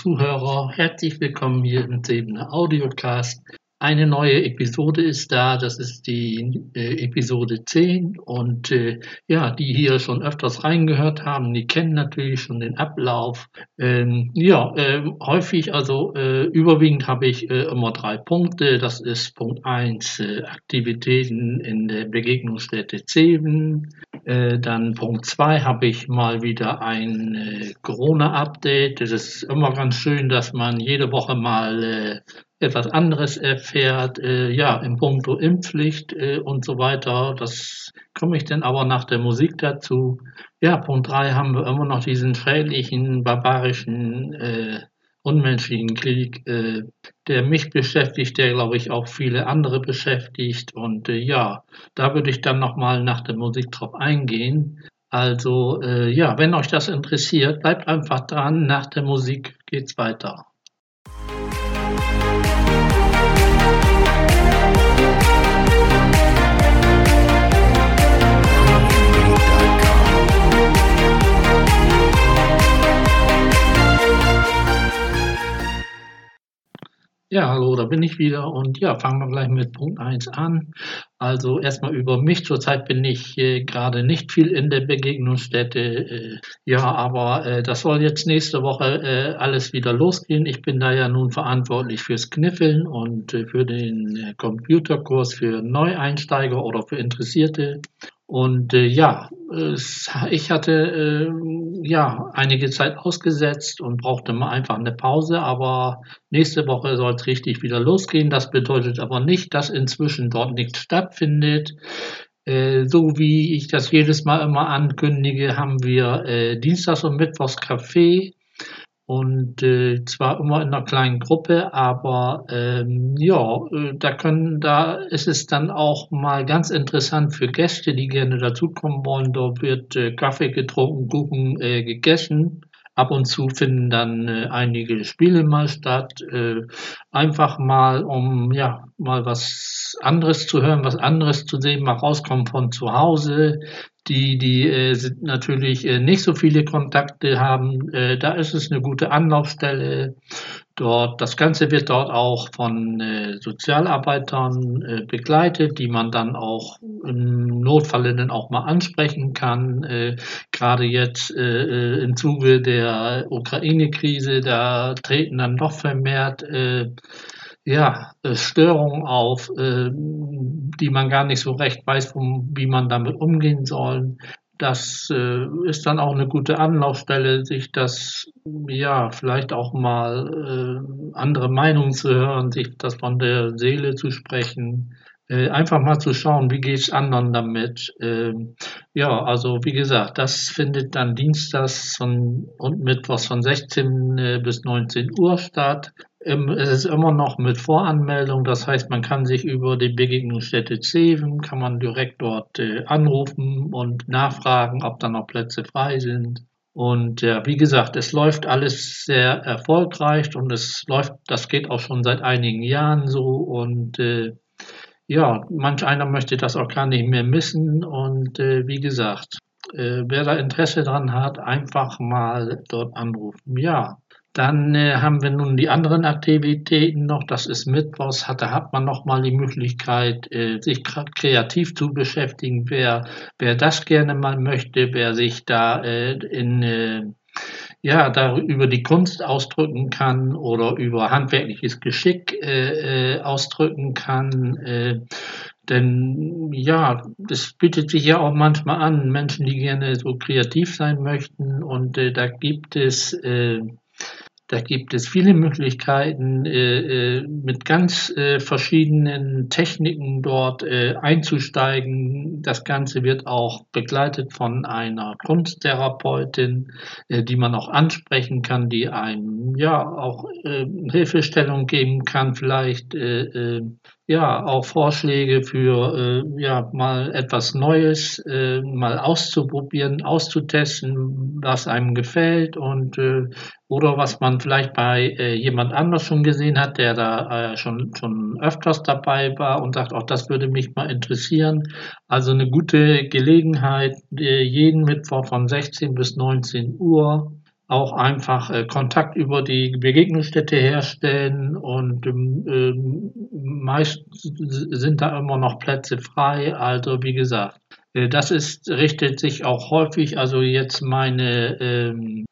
Zuhörer. Herzlich willkommen hier im Sebener Audiocast. Eine neue Episode ist da, das ist die äh, Episode 10 und äh, ja, die hier schon öfters reingehört haben, die kennen natürlich schon den Ablauf. Ähm, ja, äh, häufig, also äh, überwiegend habe ich äh, immer drei Punkte. Das ist Punkt 1, äh, Aktivitäten in der Begegnungsstätte Zeben. dann Punkt 2 habe ich mal wieder ein Corona-Update. Es ist immer ganz schön, dass man jede Woche mal etwas anderes erfährt, äh, ja, im Punkto Impfpflicht äh, und so weiter. Das komme ich dann aber nach der Musik dazu. Ja, Punkt 3 haben wir immer noch diesen schrecklichen, barbarischen, äh, unmenschlichen Krieg, äh, der mich beschäftigt, der glaube ich auch viele andere beschäftigt. Und äh, ja, da würde ich dann nochmal nach der Musik drauf eingehen. Also äh, ja, wenn euch das interessiert, bleibt einfach dran. Nach der Musik geht's weiter. Ja, hallo, da bin ich wieder und ja, fangen wir gleich mit Punkt 1 an. Also erstmal über mich. Zurzeit bin ich äh, gerade nicht viel in der Begegnungsstätte. Äh, ja, aber äh, das soll jetzt nächste Woche äh, alles wieder losgehen. Ich bin da ja nun verantwortlich fürs Kniffeln und äh, für den äh, Computerkurs für Neueinsteiger oder für Interessierte. Und ja, ich hatte ja einige Zeit ausgesetzt und brauchte mal einfach eine Pause, aber nächste Woche soll es richtig wieder losgehen. Das bedeutet aber nicht, dass inzwischen dort nichts stattfindet. Äh, so wie ich das jedes Mal immer ankündige, haben wir äh, Dienstags und Mittwochs Café und äh, zwar immer in einer kleinen Gruppe, aber ähm, ja, äh, da können, da ist es dann auch mal ganz interessant für Gäste, die gerne dazukommen wollen. Dort wird äh, Kaffee getrunken, Kuchen äh, gegessen. Ab und zu finden dann äh, einige Spiele mal statt. Äh, einfach mal, um ja mal was anderes zu hören, was anderes zu sehen, mal rauskommen von zu Hause, die, die äh, natürlich äh, nicht so viele Kontakte haben, äh, da ist es eine gute Anlaufstelle. Dort, das Ganze wird dort auch von äh, Sozialarbeitern äh, begleitet, die man dann auch im Notfall dann auch mal ansprechen kann. Äh, gerade jetzt äh, äh im Zuge der Ukraine-Krise, da treten dann noch vermehrt äh, ja, äh, Störungen auf, äh, die man gar nicht so recht weiß, wie man damit umgehen soll. Das äh, ist dann auch eine gute Anlaufstelle, sich das, ja, vielleicht auch mal andere Meinungen zu hören, sich das von der Seele zu sprechen. einfach mal zu schauen, wie geht es anderen damit. Ähm, ja, also wie gesagt, das findet dann dienstags und mittwochs von 16 bis 19 Uhr statt. Es ist immer noch mit Voranmeldung, das heißt, man kann sich über die Begegnungsstätte Zeven, kann man direkt dort äh, anrufen und nachfragen, ob da noch Plätze frei sind. Und ja, wie gesagt, es läuft alles sehr erfolgreich und es läuft, das geht auch schon seit einigen Jahren so und äh, ja, manch einer möchte das auch gar nicht mehr missen und äh, wie gesagt, äh, wer da Interesse dran hat, einfach mal dort anrufen. Ja, dann äh, haben wir nun die anderen Aktivitäten noch. Das ist Mittwochs. Hat, da hat man noch mal die Möglichkeit, äh, sich kreativ zu beschäftigen. Wer, wer das gerne mal möchte, wer sich da äh, in äh, ja, da über die Kunst ausdrücken kann oder über handwerkliches Geschick äh, äh, ausdrücken kann. Äh, denn ja, das bietet sich ja auch manchmal an, Menschen, die gerne so kreativ sein möchten. Und äh, da gibt es äh, da gibt es viele Möglichkeiten, äh, äh, mit ganz äh, verschiedenen Techniken dort äh, einzusteigen. Das Ganze wird auch begleitet von einer Kunsttherapeutin, äh, die man auch ansprechen kann, die einem ja auch äh, Hilfestellung geben kann, vielleicht ja, auch Vorschläge für äh, ja, mal etwas Neues, äh, mal auszuprobieren, auszutesten, was einem gefällt und äh, oder was man vielleicht bei äh, jemand anders schon gesehen hat, der da äh, schon, schon öfters dabei war und sagt, auch das würde mich mal interessieren. Also eine gute Gelegenheit, äh, jeden Mittwoch von 16 bis 19 Uhr auch einfach äh, Kontakt über die Begegnungsstätte herstellen und ähm, meist sind da immer noch Plätze frei. Also wie gesagt, äh, das ist, richtet sich auch häufig, also jetzt meine, ähm,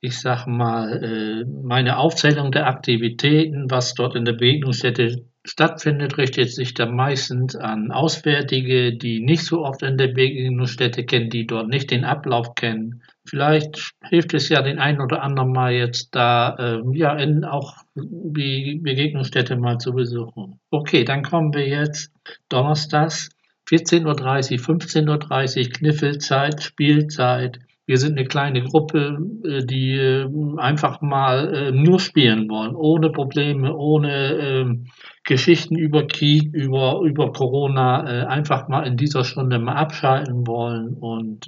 ich sag mal, äh, meine Aufzählung der Aktivitäten, was dort in der Begegnungsstätte stattfindet, richtet sich dann meistens an Auswärtige, die nicht so oft in der Begegnungsstätte kennen, die dort nicht den Ablauf kennen. Vielleicht hilft es ja den einen oder anderen mal jetzt da, äh, ja, in, auch die Begegnungsstätte mal zu besuchen. Okay, dann kommen wir jetzt donnerstags 14.30 Uhr, 15.30 Uhr, Kniffelzeit, Spielzeit. Wir sind eine kleine Gruppe, äh, die äh, einfach mal äh, nur spielen wollen, ohne Probleme, ohne ähm, Geschichten über Krieg, über, über Corona, einfach mal in dieser Stunde mal abschalten wollen. Und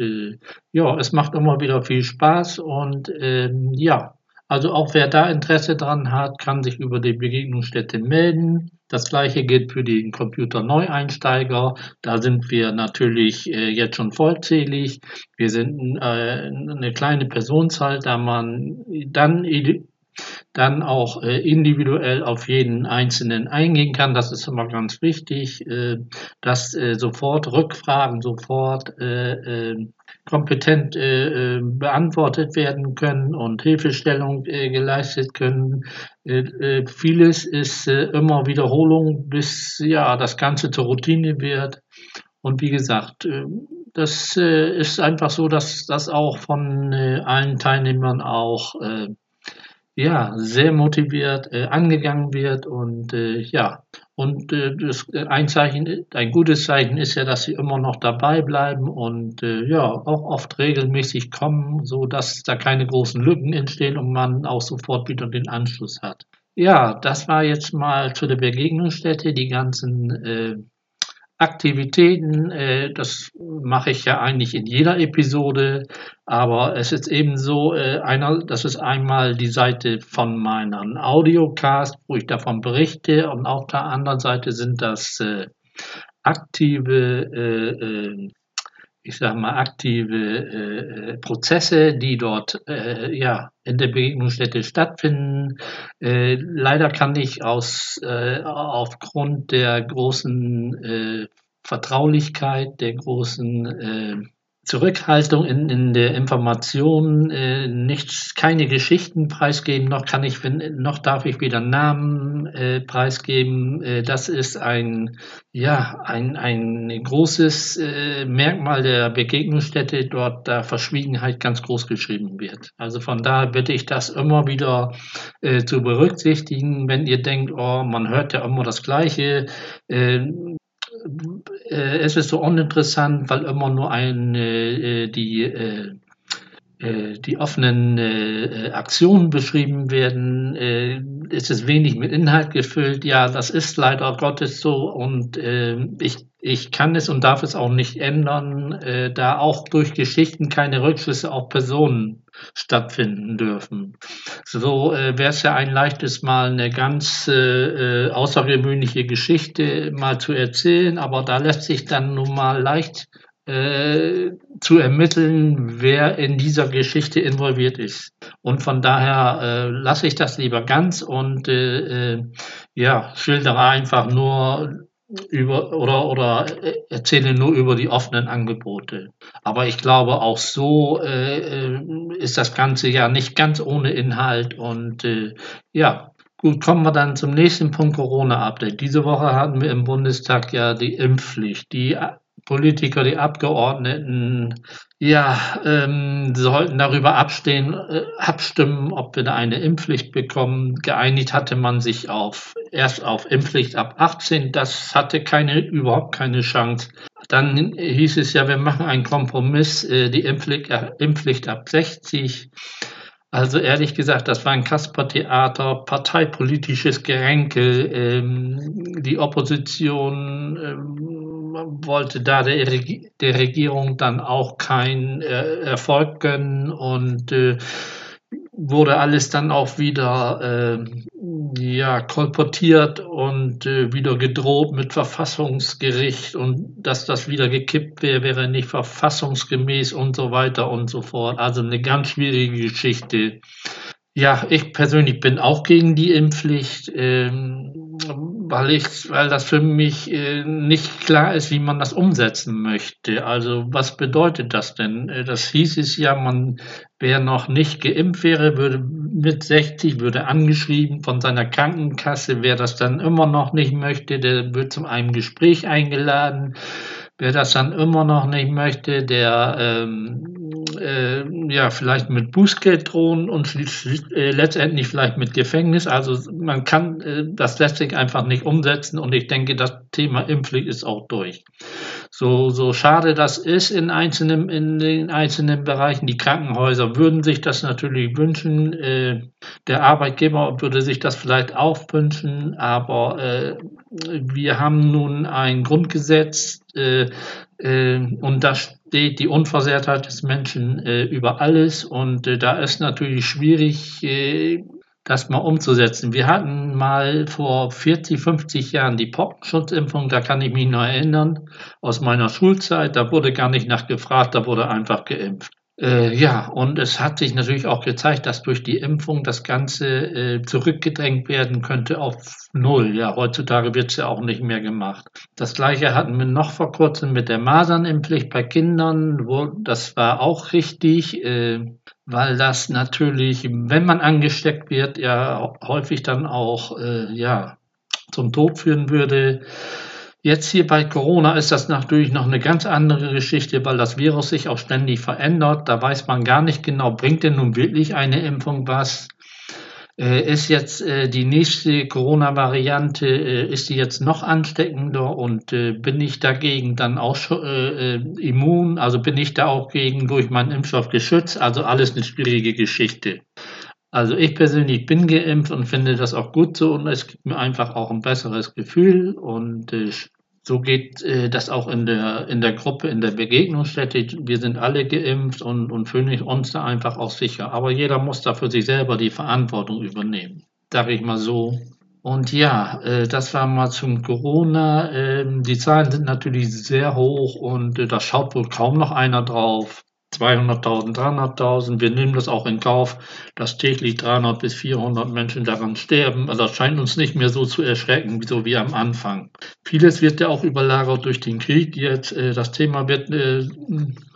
ja, es macht immer wieder viel Spaß und ähm, ja, also auch wer da Interesse dran hat, kann sich über die Begegnungsstätte melden. Das gleiche gilt für den Computer-Neueinsteiger. Da sind wir natürlich äh, jetzt schon vollzählig. Wir sind äh, eine kleine Personenzahl, da man dann dann auch äh, individuell auf jeden Einzelnen eingehen kann. Das ist immer ganz wichtig, äh, dass äh, sofort Rückfragen sofort äh, äh, kompetent äh, äh, beantwortet werden können und Hilfestellung äh, geleistet können. Vieles ist immer Wiederholung, bis ja das Ganze zur Routine wird. Und wie gesagt, das ist einfach so, dass das auch von allen Teilnehmern auch ja, sehr motiviert äh, angegangen wird und äh, ja, und äh, das, äh, ein Zeichen, ein gutes Zeichen ist ja, dass sie immer noch dabei bleiben und äh, ja, auch oft regelmäßig kommen, so dass da keine großen Lücken entstehen und man auch sofort wieder den Anschluss hat. Ja, das war jetzt mal zu der Begegnungsstätte, die ganzen äh, Aktivitäten, äh, das mache ich ja eigentlich in jeder Episode, aber es ist eben so, äh, einer, das ist einmal die Seite von meinem Audiocast, wo ich davon berichte und auf der anderen Seite sind das äh, aktive äh, äh, ich sage mal, aktive äh, Prozesse, die dort äh, ja, in der Begegnungsstätte stattfinden. Äh, leider kann ich aus, äh, aufgrund der großen äh, Vertraulichkeit, der großen äh, Zurückhaltung in, in der Information, äh, nichts, keine Geschichten preisgeben, noch kann ich, noch darf ich wieder Namen äh, preisgeben. Äh, das ist ein, ja, ein, ein großes äh, Merkmal der Begegnungsstätte, dort da Verschwiegenheit ganz groß geschrieben wird. Also von daher bitte ich das immer wieder äh, zu berücksichtigen, wenn ihr denkt, oh, man hört ja immer das Gleiche. Äh, äh, es ist so uninteressant, weil immer nur eine, äh, die, äh, äh, die offenen äh, Aktionen beschrieben werden. Äh, es ist wenig mit Inhalt gefüllt. Ja, das ist leider Gottes so und ich ich kann es und darf es auch nicht ändern, äh, da auch durch Geschichten keine Rückschlüsse auf Personen stattfinden dürfen. So äh, wäre es ja ein leichtes Mal eine ganz äh, äh, außergewöhnliche Geschichte mal zu erzählen, aber da lässt sich dann nun mal leicht äh, zu ermitteln, wer in dieser Geschichte involviert ist. Und von daher äh, lasse ich das lieber ganz und äh, äh, ja, schildere einfach nur über oder oder äh, erzähle nur über die offenen Angebote. Aber ich glaube auch so äh, äh, ist das Ganze ja nicht ganz ohne Inhalt und äh, ja. Gut, kommen wir dann zum nächsten Punkt Corona-Update. Diese Woche hatten wir im Bundestag ja die Impfpflicht. Die Politiker, die Abgeordneten, ja, ähm, sollten darüber abstehen, äh, abstimmen, ob wir da eine Impfpflicht bekommen. Geeinigt hatte man sich auf erst auf Impfpflicht ab 18. Das hatte keine überhaupt keine Chance. Dann hieß es ja, wir machen einen Kompromiss, äh, die Impfpflicht, äh, Impfpflicht ab 60. Also ehrlich gesagt, das war ein Kaspertheater, parteipolitisches Geränkel. Ähm, die Opposition ähm, wollte da der, der, Regierung dann auch keinen äh, Erfolg gönnen und äh, wurde alles dann auch wieder äh, ja, kolportiert und äh, wieder gedroht mit Verfassungsgericht und dass das wieder gekippt wäre, wäre nicht verfassungsgemäß und so weiter und so fort. Also eine ganz schwierige Geschichte. Ja, ich persönlich bin auch gegen die Impfpflicht, ähm, weil ich, weil das für mich äh, nicht klar ist, wie man das umsetzen möchte. Also was bedeutet das denn? Äh, das hieß es ja, man, wer noch nicht geimpft wäre, würde mit 60 würde angeschrieben von seiner Krankenkasse. Wer das dann immer noch nicht möchte, der wird zu einem Gespräch eingeladen. Wer das dann immer noch nicht möchte, der ähm, äh, ja vielleicht mit Bußgeld drohen und äh, letztendlich vielleicht mit Gefängnis. Also man kann äh, das letztlich einfach nicht umsetzen und ich denke, das Thema Impfpflicht ist auch durch. So, so schade das ist in einzelnen, in den einzelnen Bereichen. Die Krankenhäuser würden sich das natürlich wünschen. Äh, der Arbeitgeber würde sich das vielleicht auch wünschen, aber äh, wir haben nun ein Grundgesetz äh, äh, und da steht die Unversehrtheit des Menschen äh, über alles und äh, da ist natürlich schwierig, äh, das mal umzusetzen. Wir hatten mal vor 40, 50 Jahren die Pockenschutzimpfung, da kann ich mich noch erinnern, aus meiner Schulzeit, da wurde gar nicht nachgefragt, da wurde einfach geimpft. Äh, ja, und es hat sich natürlich auch gezeigt, dass durch die Impfung das Ganze äh, zurückgedrängt werden könnte auf Null. Ja, heutzutage wird es ja auch nicht mehr gemacht. Das gleiche hatten wir noch vor kurzem mit der Masernimpflicht bei Kindern. Wo, das war auch richtig, äh, weil das natürlich, wenn man angesteckt wird, ja häufig dann auch äh, ja, zum Tod führen würde. Jetzt hier bei Corona ist das natürlich noch eine ganz andere Geschichte, weil das Virus sich auch ständig verändert. Da weiß man gar nicht genau, bringt denn nun wirklich eine Impfung was? Äh, ist jetzt äh, die nächste Corona-Variante, äh, ist die jetzt noch ansteckender und bin ich dagegen dann auch immun? Also bin ich da auch gegen durch meinen Impfstoff geschützt? Also alles eine schwierige Geschichte. Also ich persönlich bin geimpft und finde das auch gut so und es gibt mir einfach auch ein besseres Gefühl und äh, so geht äh, das auch in der, in der Gruppe, in der Begegnungsstätte. Wir sind alle geimpft und, und fühlen uns da einfach auch sicher. Aber jeder muss da für sich selber die Verantwortung übernehmen, sage ich mal so. Und ja, äh, das war mal zum Corona. Ähm, die Zahlen sind natürlich sehr hoch und äh, da schaut wohl kaum noch einer drauf. 200.000, 300.000. Wir nehmen das auch in Kauf, dass täglich 300 bis 400 Menschen daran sterben. Also das scheint uns nicht mehr so zu erschrecken, so wie am Anfang. Vieles wird ja auch überlagert durch den Krieg jetzt. Äh, das Thema wird äh,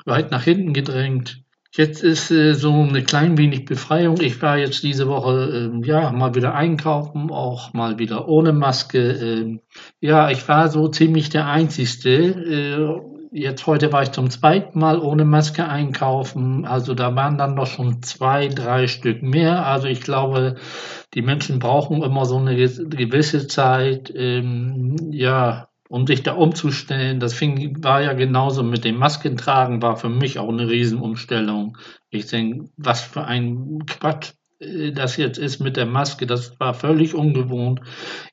weit nach hinten gedrängt. Jetzt ist äh, so eine klein wenig Befreiung. Ich war jetzt diese Woche äh, ja mal wieder einkaufen, auch mal wieder ohne Maske. Äh, ja, ich war so ziemlich der Einzige jetzt heute war ich zum zweiten Mal ohne Maske einkaufen. Also da waren dann noch schon zwei, drei Stück mehr. Also ich glaube, die Menschen brauchen immer so eine gewisse Zeit, ähm, ja, um sich da umzustellen. Das fing, war ja genauso mit dem Maskentragen, war für mich auch eine Riesenumstellung. Ich denke, was für ein Quatsch das jetzt ist mit der Maske, das war völlig ungewohnt.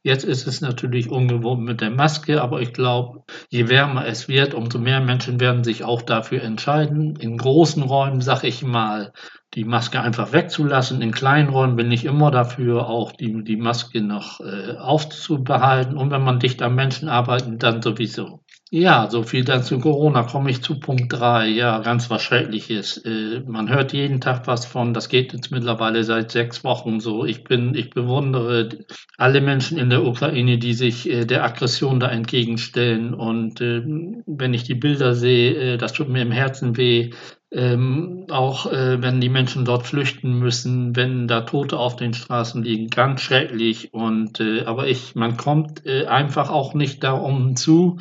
Jetzt ist es natürlich ungewohnt mit der Maske, aber ich glaube, je wärmer es wird, umso mehr Menschen werden sich auch dafür entscheiden. In großen Räumen, sag ich mal, die Maske einfach wegzulassen. In kleinen Räumen bin ich immer dafür, auch die, die Maske noch äh, aufzubehalten. Und wenn man dicht am Menschen arbeitet, dann sowieso. Ja, so viel dann zu Corona. Komme ich zu Punkt 3. Ja, ganz was Schreckliches. Äh, man hört jeden Tag was von, das geht jetzt mittlerweile seit sechs Wochen so. Ich bin, ich bewundere alle Menschen in der Ukraine, die sich äh, der Aggression da entgegenstellen. Und äh, wenn ich die Bilder sehe, äh, das tut mir im Herzen weh. Ähm, auch äh, wenn die Menschen dort flüchten müssen, wenn da Tote auf den Straßen liegen, ganz schrecklich. Und äh, aber ich, man kommt äh, einfach auch nicht darum zu,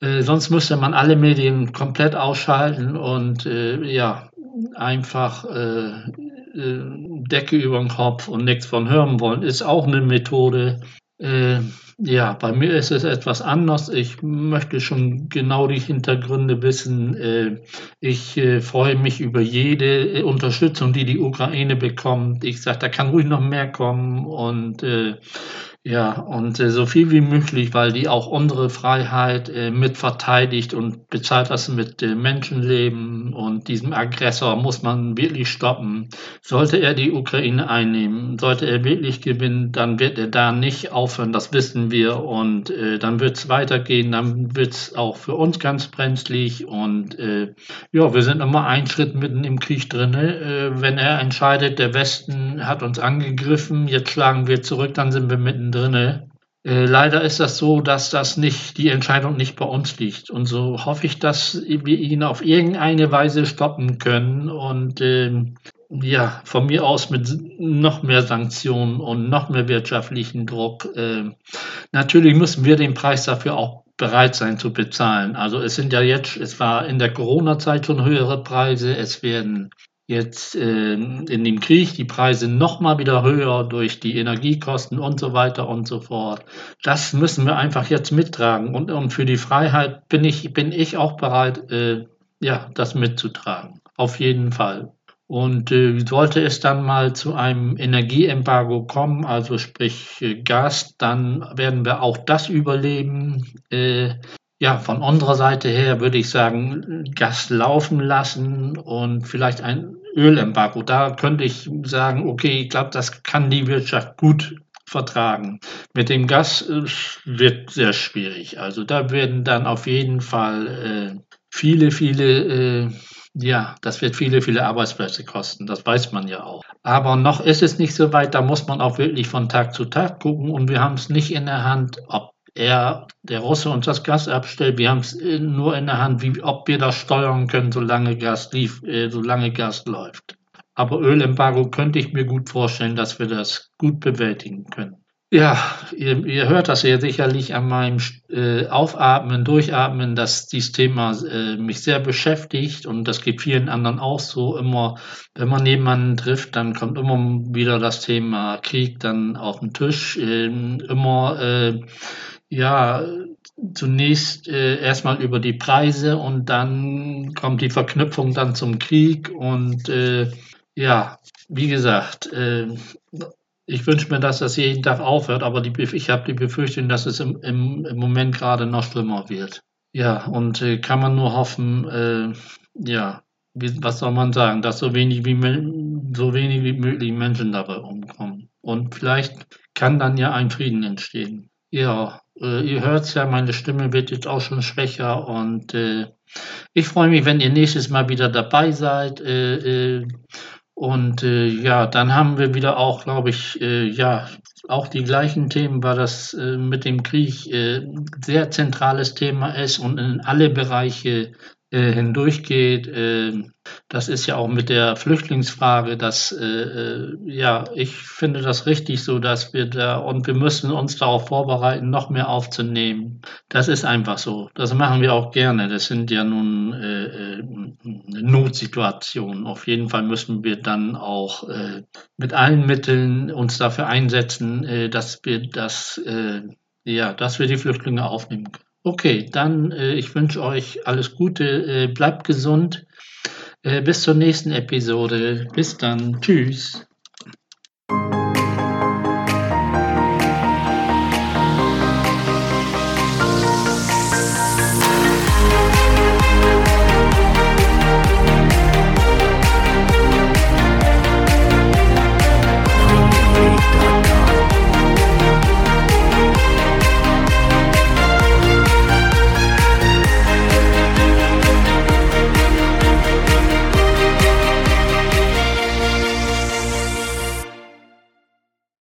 äh, sonst müsste man alle Medien komplett ausschalten und äh, ja, einfach äh, äh Decke über den Kopf und nichts von hören wollen, ist auch eine Methode. Äh, ja, bei mir ist es etwas anders. Ich möchte schon genau die Hintergründe wissen. Ich freue mich über jede Unterstützung, die die Ukraine bekommt. Ich sage, da kann ruhig noch mehr kommen und Ja, und äh, so viel wie möglich, weil die auch unsere Freiheit äh, mit verteidigt und bezahlt das mit äh, Menschenleben und diesem Aggressor muss man wirklich stoppen. Sollte er die Ukraine einnehmen, sollte er wirklich gewinnen, dann wird er da nicht aufhören, das wissen wir und äh, dann wird es weitergehen, dann wird es auch für uns ganz brenzlig und äh, ja, wir sind immer einen Schritt mitten im Krieg drin. Äh, wenn er entscheidet, der Westen hat uns angegriffen, jetzt schlagen wir zurück, dann sind wir mitten drinne. Äh, leider ist das so, dass das nicht, die Entscheidung nicht bei uns liegt. Und so hoffe ich, dass wir ihn auf irgendeine Weise stoppen können und ähm, ja, von mir aus mit noch mehr Sanktionen und noch mehr wirtschaftlichen Druck. Äh, natürlich müssen wir den Preis dafür auch bereit sein zu bezahlen. Also es sind ja jetzt, es war in der Corona-Zeit schon höhere Preise, es werden jetzt äh, in dem Krieg die Preise noch mal wieder höher durch die Energiekosten und so weiter und so fort. Das müssen wir einfach jetzt mittragen. Und, und für die Freiheit bin ich, bin ich auch bereit, äh, ja, das mitzutragen. Auf jeden Fall. Und äh, sollte es dann mal zu einem Energieembargo kommen, also sprich äh, Gas, dann werden wir auch das überleben. Äh, ja, von unserer Seite her würde ich sagen, Gas laufen lassen und vielleicht ein Ölembargo. Da könnte ich sagen, okay, ich glaube, das kann die Wirtschaft gut vertragen. Mit dem Gas äh, wird sehr schwierig. Also da werden dann auf jeden Fall äh, viele, viele, äh, ja, das wird viele, viele Arbeitsplätze kosten. Das weiß man ja auch. Aber noch ist es nicht so weit. Da muss man auch wirklich von Tag zu Tag gucken und wir haben es nicht in der Hand, ob er, der Russe uns das Gas abstellt. Wir haben es äh, nur in der Hand, wie, ob wir das steuern können, solange Gas, lief, äh, solange Gas läuft. Aber Ölembargo könnte ich mir gut vorstellen, dass wir das gut bewältigen können. Ja, ihr, ihr hört das ja sicherlich an meinem äh, Aufatmen, Durchatmen, dass dieses Thema äh, mich sehr beschäftigt und das geht vielen anderen auch so. Immer, wenn man jemanden trifft, dann kommt immer wieder das Thema Krieg dann auf den Tisch. Äh, immer äh, ja, zunächst äh, erstmal über die Preise und dann kommt die Verknüpfung dann zum Krieg und äh, ja, wie gesagt, äh, ich wünsche mir, dass das jeden Tag aufhört, aber die, ich habe die Befürchtung, dass es im, im, im, Moment gerade noch schlimmer wird. Ja, und äh, kann man nur hoffen, äh, ja, wie, was soll man sagen, dass so wenig wie, so wenig wie möglich Menschen dabei umkommen. Und vielleicht kann dann ja ein Frieden entstehen. Ja, äh, ihr hört ja, meine Stimme wird jetzt auch schon schwächer und äh, ich freue mich, wenn ihr nächstes Mal wieder dabei seid. Äh, äh und äh, ja, dann haben wir wieder auch, glaube ich, äh, ja, auch die gleichen Themen, weil das mit dem Krieg sehr zentrales Thema ist und in alle Bereiche äh, hindurchgeht. Äh, das ist ja auch mit der Flüchtlingsfrage, dass äh, äh, ja, ich finde das richtig so, dass wir da und wir müssen uns darauf vorbereiten, noch mehr aufzunehmen. Das ist einfach so. Das machen wir auch gerne. Das sind ja nun äh, äh Notsituationen. Auf jeden Fall müssen wir dann auch äh, mit allen Mitteln uns dafür einsetzen, dass wir das, ja, dass wir die Flüchtlinge aufnehmen können. Okay, dann äh, ich wünsche euch alles Gute, äh, bleibt gesund. Äh, bis zur nächsten Episode. Bis dann. Tschüss.